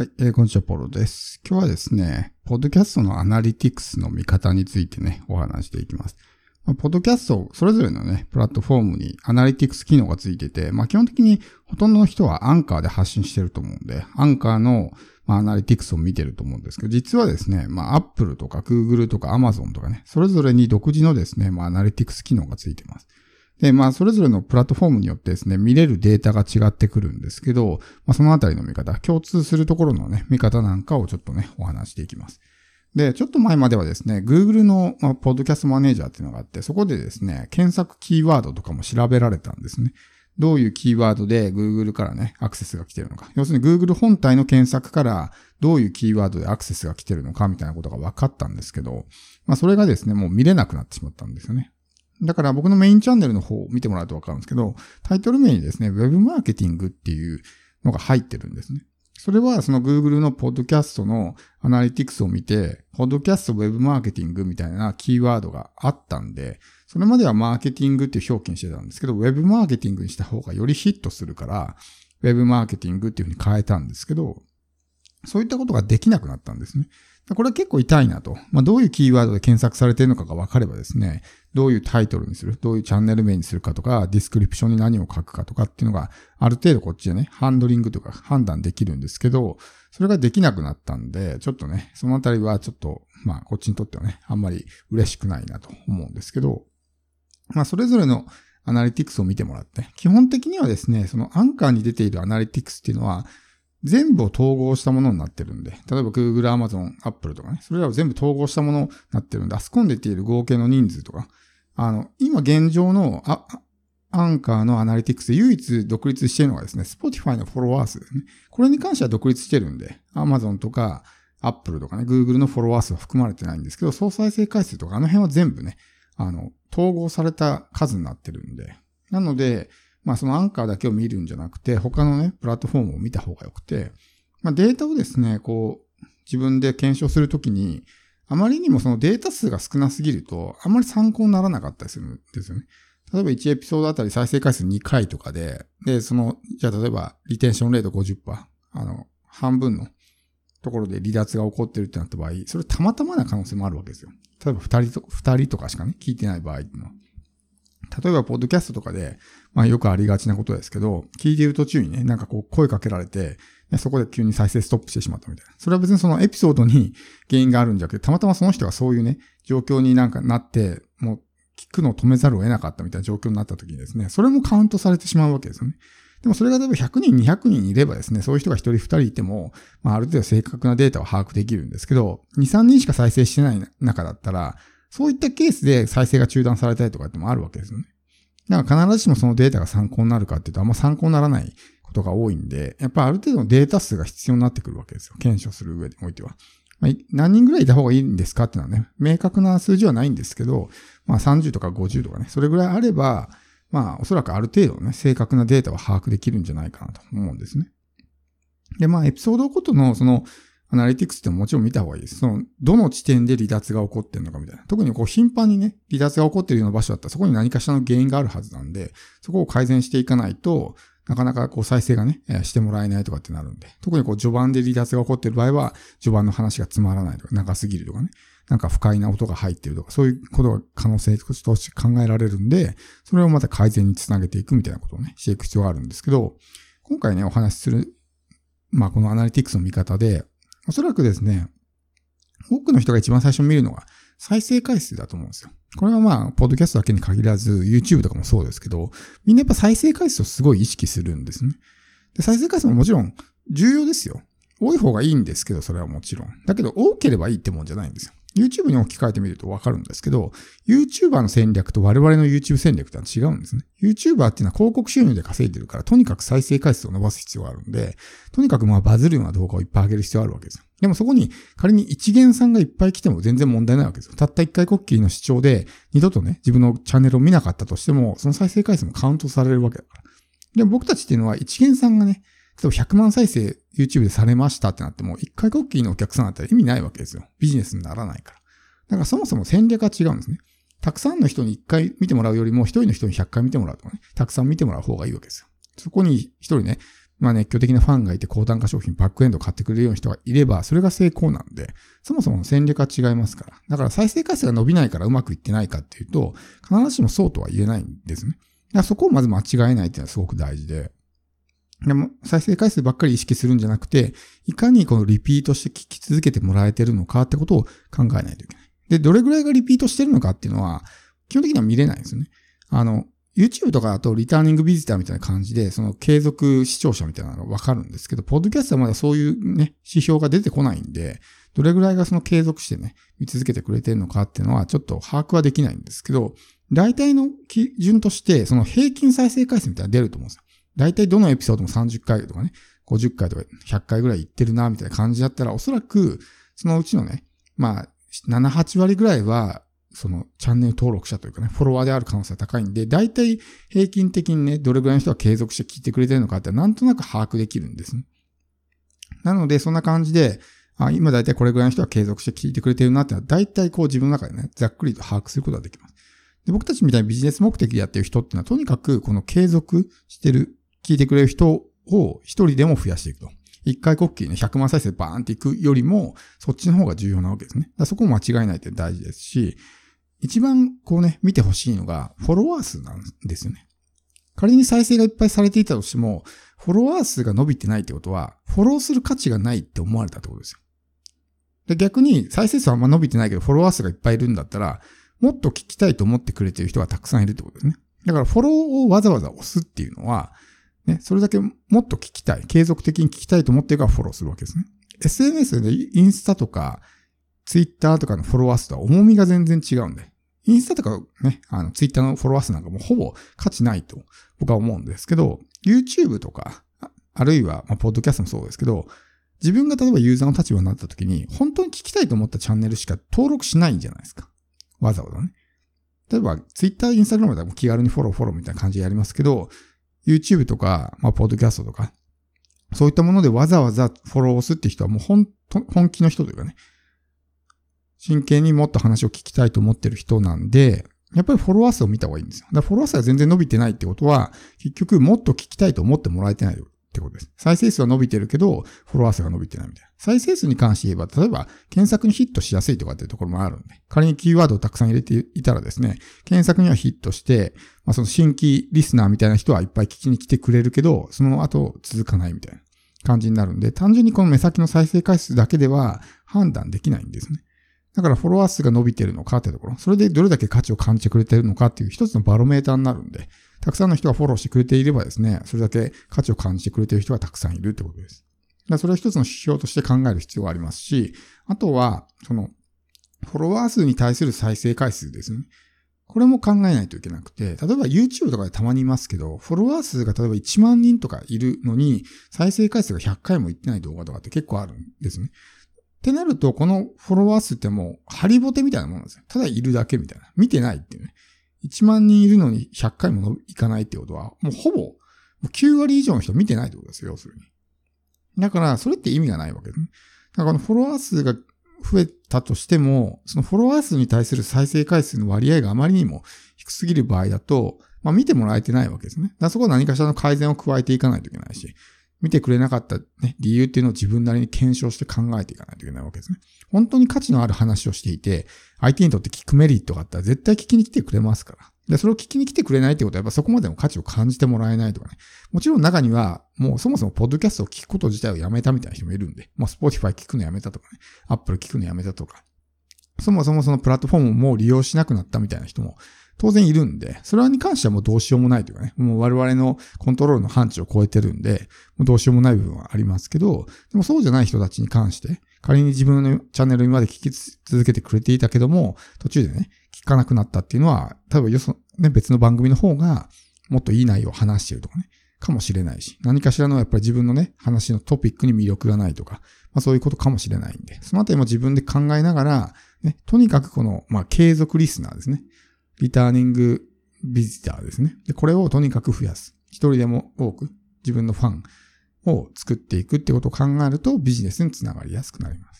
はい、えー、こんにちは、ポロです。今日はですね、ポッドキャストのアナリティクスの見方についてね、お話していきます。まあポッドキャスト、それぞれのね、プラットフォームにアナリティクス機能がついてて、まあ基本的にほとんどの人はアンカーで発信してると思うんで、アンカーの、まあ、アナリティクスを見てると思うんですけど、実はですね、まあ Apple とか Google とか Amazon とかね、それぞれに独自のですね、まあアナリティクス機能がついてます。で、まあ、それぞれのプラットフォームによってですね、見れるデータが違ってくるんですけど、まあ、そのあたりの見方、共通するところのね、見方なんかをちょっとね、お話していきます。で、ちょっと前まではですね、Google の、まあ、ポッドキャストマネージャーっていうのがあって、そこでですね、検索キーワードとかも調べられたんですね。どういうキーワードで Google からね、アクセスが来てるのか。要するに Google 本体の検索からどういうキーワードでアクセスが来てるのかみたいなことが分かったんですけど、まあそれがですね、もう見れなくなってしまったんですよね。だから僕のメインチャンネルの方を見てもらうとわかるんですけど、タイトル名にですね、Web マーケティングっていうのが入ってるんですね。それはその Google のポッドキャストのアナリティクスを見て、ポッドキャスト Web マーケティングみたいなキーワードがあったんで、それまではマーケティングっていう表記にしてたんですけど、Web マーケティングにした方がよりヒットするから、Web マーケティングっていうふうに変えたんですけど、そういったことができなくなったんですね。これは結構痛いなと。まあ、どういうキーワードで検索されているのかが分かればですね、どういうタイトルにする、どういうチャンネル名にするかとか、ディスクリプションに何を書くかとかっていうのが、ある程度こっちでね、ハンドリングとか判断できるんですけど、それができなくなったんで、ちょっとね、そのあたりはちょっと、まあ、こっちにとってはね、あんまり嬉しくないなと思うんですけど、まあ、それぞれのアナリティクスを見てもらって、基本的にはですね、そのアンカーに出ているアナリティクスっていうのは、全部を統合したものになってるんで、例えば Google、Amazon、Apple とかね、それらを全部統合したものになってるんで、あそこに出ている合計の人数とか、あの、今現状のあアンカーのアナリティクスで唯一独立しているのがですね、Spotify のフォロワー数ね。これに関しては独立してるんで、Amazon とか Apple とかね、Google のフォロワー数は含まれてないんですけど、総再生回数とかあの辺は全部ね、あの、統合された数になってるんで、なので、まあそのアンカーだけを見るんじゃなくて、他のね、プラットフォームを見た方がよくて、まあデータをですね、こう、自分で検証するときに、あまりにもそのデータ数が少なすぎると、あまり参考にならなかったりするんですよね。例えば1エピソードあたり再生回数2回とかで、で、その、じゃあ例えばリテンションレート50%、あの、半分のところで離脱が起こってるってなった場合、それたまたまな可能性もあるわけですよ。例えば2人と、2人とかしかね、聞いてない場合っていうのは。例えば、ポッドキャストとかで、まあよくありがちなことですけど、聞いている途中にね、なんかこう声かけられて、そこで急に再生ストップしてしまったみたいな。それは別にそのエピソードに原因があるんじゃなくて、たまたまその人がそういうね、状況になんかなって、もう聞くのを止めざるを得なかったみたいな状況になった時にですね、それもカウントされてしまうわけですよね。でもそれが例えば100人、200人いればですね、そういう人が1人、2人いても、まあある程度正確なデータを把握できるんですけど、2、3人しか再生してない中だったら、そういったケースで再生が中断されたりとかってもあるわけですよね。だから必ずしもそのデータが参考になるかっていうと、あんま参考にならないことが多いんで、やっぱある程度のデータ数が必要になってくるわけですよ。検証する上においては。まあ、何人ぐらいいた方がいいんですかっていうのはね、明確な数字はないんですけど、まあ30とか50とかね、それぐらいあれば、まあおそらくある程度ね、正確なデータは把握できるんじゃないかなと思うんですね。で、まあエピソードごとのその、アナリティクスってもちろん見た方がいいです。その、どの地点で離脱が起こってるのかみたいな。特にこう頻繁にね、離脱が起こってるような場所だったらそこに何かしらの原因があるはずなんで、そこを改善していかないと、なかなかこう再生がね、してもらえないとかってなるんで。特にこう序盤で離脱が起こってる場合は、序盤の話がつまらないとか、長すぎるとかね。なんか不快な音が入ってるとか、そういうことが可能性として考えられるんで、それをまた改善につなげていくみたいなことをね、していく必要があるんですけど、今回ね、お話しする、まあこのアナリティクスの見方で、おそらくですね、多くの人が一番最初に見るのが再生回数だと思うんですよ。これはまあ、ポッドキャストだけに限らず、YouTube とかもそうですけど、みんなやっぱ再生回数をすごい意識するんですね。で、再生回数ももちろん重要ですよ。多い方がいいんですけど、それはもちろん。だけど、多ければいいってもんじゃないんですよ。YouTube に置き換えてみるとわかるんですけど、YouTuber の戦略と我々の YouTube 戦略ってのは違うんですね。YouTuber っていうのは広告収入で稼いでるから、とにかく再生回数を伸ばす必要があるんで、とにかくまあバズるような動画をいっぱい上げる必要があるわけですよ。でもそこに仮に一元さんがいっぱい来ても全然問題ないわけですよ。たった一回コッキーの主張で二度とね、自分のチャンネルを見なかったとしても、その再生回数もカウントされるわけだから。でも僕たちっていうのは一元さんがね、例えば100万再生 YouTube でされましたってなっても、一回コッキーのお客さんだったら意味ないわけですよ。ビジネスにならないから。だからそもそも戦略が違うんですね。たくさんの人に1回見てもらうよりも、1人の人に100回見てもらうとかね、たくさん見てもらう方がいいわけですよ。そこに1人ね、まあ熱狂的なファンがいて高単価商品、バックエンド買ってくれるような人がいれば、それが成功なんで、そもそも戦略は違いますから。だから再生回数が伸びないからうまくいってないかっていうと、必ずしもそうとは言えないんですね。だからそこをまず間違えないっていうのはすごく大事で。でも、再生回数ばっかり意識するんじゃなくて、いかにこのリピートして聞き続けてもらえてるのかってことを考えないといけない。で、どれぐらいがリピートしてるのかっていうのは、基本的には見れないんですよね。あの、YouTube とかだとリターニングビジターみたいな感じで、その継続視聴者みたいなのがわかるんですけど、ポッドキャストはまだそういうね、指標が出てこないんで、どれぐらいがその継続してね、見続けてくれてるのかっていうのはちょっと把握はできないんですけど、大体の基準として、その平均再生回数みたいなのが出ると思うんですよ。大体どのエピソードも30回とかね、50回とか100回ぐらい言ってるな、みたいな感じだったら、おそらく、そのうちのね、まあ、7、8割ぐらいは、そのチャンネル登録者というかね、フォロワーである可能性が高いんで、大体平均的にね、どれぐらいの人が継続して聞いてくれてるのかってなんとなく把握できるんですね。なので、そんな感じで、あ今大体これぐらいの人が継続して聞いてくれてるなってのは、大体こう自分の中でね、ざっくりと把握することができます。で僕たちみたいにビジネス目的でやってる人っていうのは、とにかくこの継続してる、聞いてくれる人を一人でも増やしていくと。一回コッキーね、100万再生バーンっていくよりも、そっちの方が重要なわけですね。そこを間違えないって大事ですし、一番こうね、見てほしいのが、フォロワー数なんですよね。仮に再生がいっぱいされていたとしても、フォロワー数が伸びてないってことは、フォローする価値がないって思われたってことですよ。で逆に、再生数はあんま伸びてないけど、フォロワー数がいっぱいいるんだったら、もっと聞きたいと思ってくれてる人がたくさんいるってことですね。だから、フォローをわざわざ押すっていうのは、ね、それだけもっと聞きたい、継続的に聞きたいと思ってるからフォローするわけですね。SNS でインスタとか、ツイッターとかのフォロワー数とは重みが全然違うんで。インスタとかね、あの、ツイッターのフォロワー数なんかもほぼ価値ないと僕は思うんですけど、YouTube とか、あるいは、まあ、ポッドキャストもそうですけど、自分が例えばユーザーの立場になった時に、本当に聞きたいと思ったチャンネルしか登録しないんじゃないですか。わざわざね。例えば、Twitter、Instagram でも気軽にフォローフォローみたいな感じでやりますけど、YouTube とか、まあ、ポッドキャストとか、そういったものでわざわざフォローをすって人はもう本本気の人というかね、真剣にもっと話を聞きたいと思ってる人なんで、やっぱりフォロワー数を見た方がいいんですよ。だからフォロワー数が全然伸びてないってことは、結局もっと聞きたいと思ってもらえてないってことです。再生数は伸びてるけど、フォロワー数が伸びてないみたいな。再生数に関して言えば、例えば、検索にヒットしやすいとかっていうところもあるんで、仮にキーワードをたくさん入れていたらですね、検索にはヒットして、まあ、その新規リスナーみたいな人はいっぱい聞きに来てくれるけど、その後続かないみたいな感じになるんで、単純にこの目先の再生回数だけでは判断できないんですね。だからフォロワー数が伸びてるのかってところ、それでどれだけ価値を感じてくれてるのかっていう一つのバロメーターになるんで、たくさんの人がフォローしてくれていればですね、それだけ価値を感じてくれている人がたくさんいるってことです。だそれは一つの指標として考える必要がありますし、あとは、その、フォロワー数に対する再生回数ですね。これも考えないといけなくて、例えば YouTube とかでたまにいますけど、フォロワー数が例えば1万人とかいるのに、再生回数が100回もいってない動画とかって結構あるんですね。ってなると、このフォロワー数ってもう、ハリボテみたいなものなんですよ。ただいるだけみたいな。見てないっていうね。1万人いるのに100回もいかないってことは、もうほぼ、9割以上の人見てないってことですよ、要するに。だから、それって意味がないわけですね。だから、フォロワー数が増えたとしても、そのフォロワー数に対する再生回数の割合があまりにも低すぎる場合だと、まあ見てもらえてないわけですね。だからそこは何かしらの改善を加えていかないといけないし、見てくれなかった、ね、理由っていうのを自分なりに検証して考えていかないといけないわけですね。本当に価値のある話をしていて、相手にとって聞くメリットがあったら絶対聞きに来てくれますから。で、それを聞きに来てくれないってことは、やっぱそこまでの価値を感じてもらえないとかね。もちろん中には、もうそもそもポッドキャストを聞くこと自体をやめたみたいな人もいるんで、もう Spotify 聞くのやめたとかね、Apple 聞くのやめたとか、そもそもそのプラットフォームをもう利用しなくなったみたいな人も当然いるんで、それに関してはもうどうしようもないというかね、もう我々のコントロールの範疇を超えてるんで、もうどうしようもない部分はありますけど、でもそうじゃない人たちに関して、仮に自分のチャンネルにまで聞き続けてくれていたけども、途中でね、聞かなくなったっていうのは、多分よそ、ね、別の番組の方が、もっといい内容を話してるとかね、かもしれないし、何かしらのやっぱり自分のね、話のトピックに魅力がないとか、まあそういうことかもしれないんで、そのあたりも自分で考えながら、ね、とにかくこの、まあ継続リスナーですね。リターニングビジターですね。で、これをとにかく増やす。一人でも多く自分のファンを作っていくってことを考えるとビジネスにつながりやすくなります。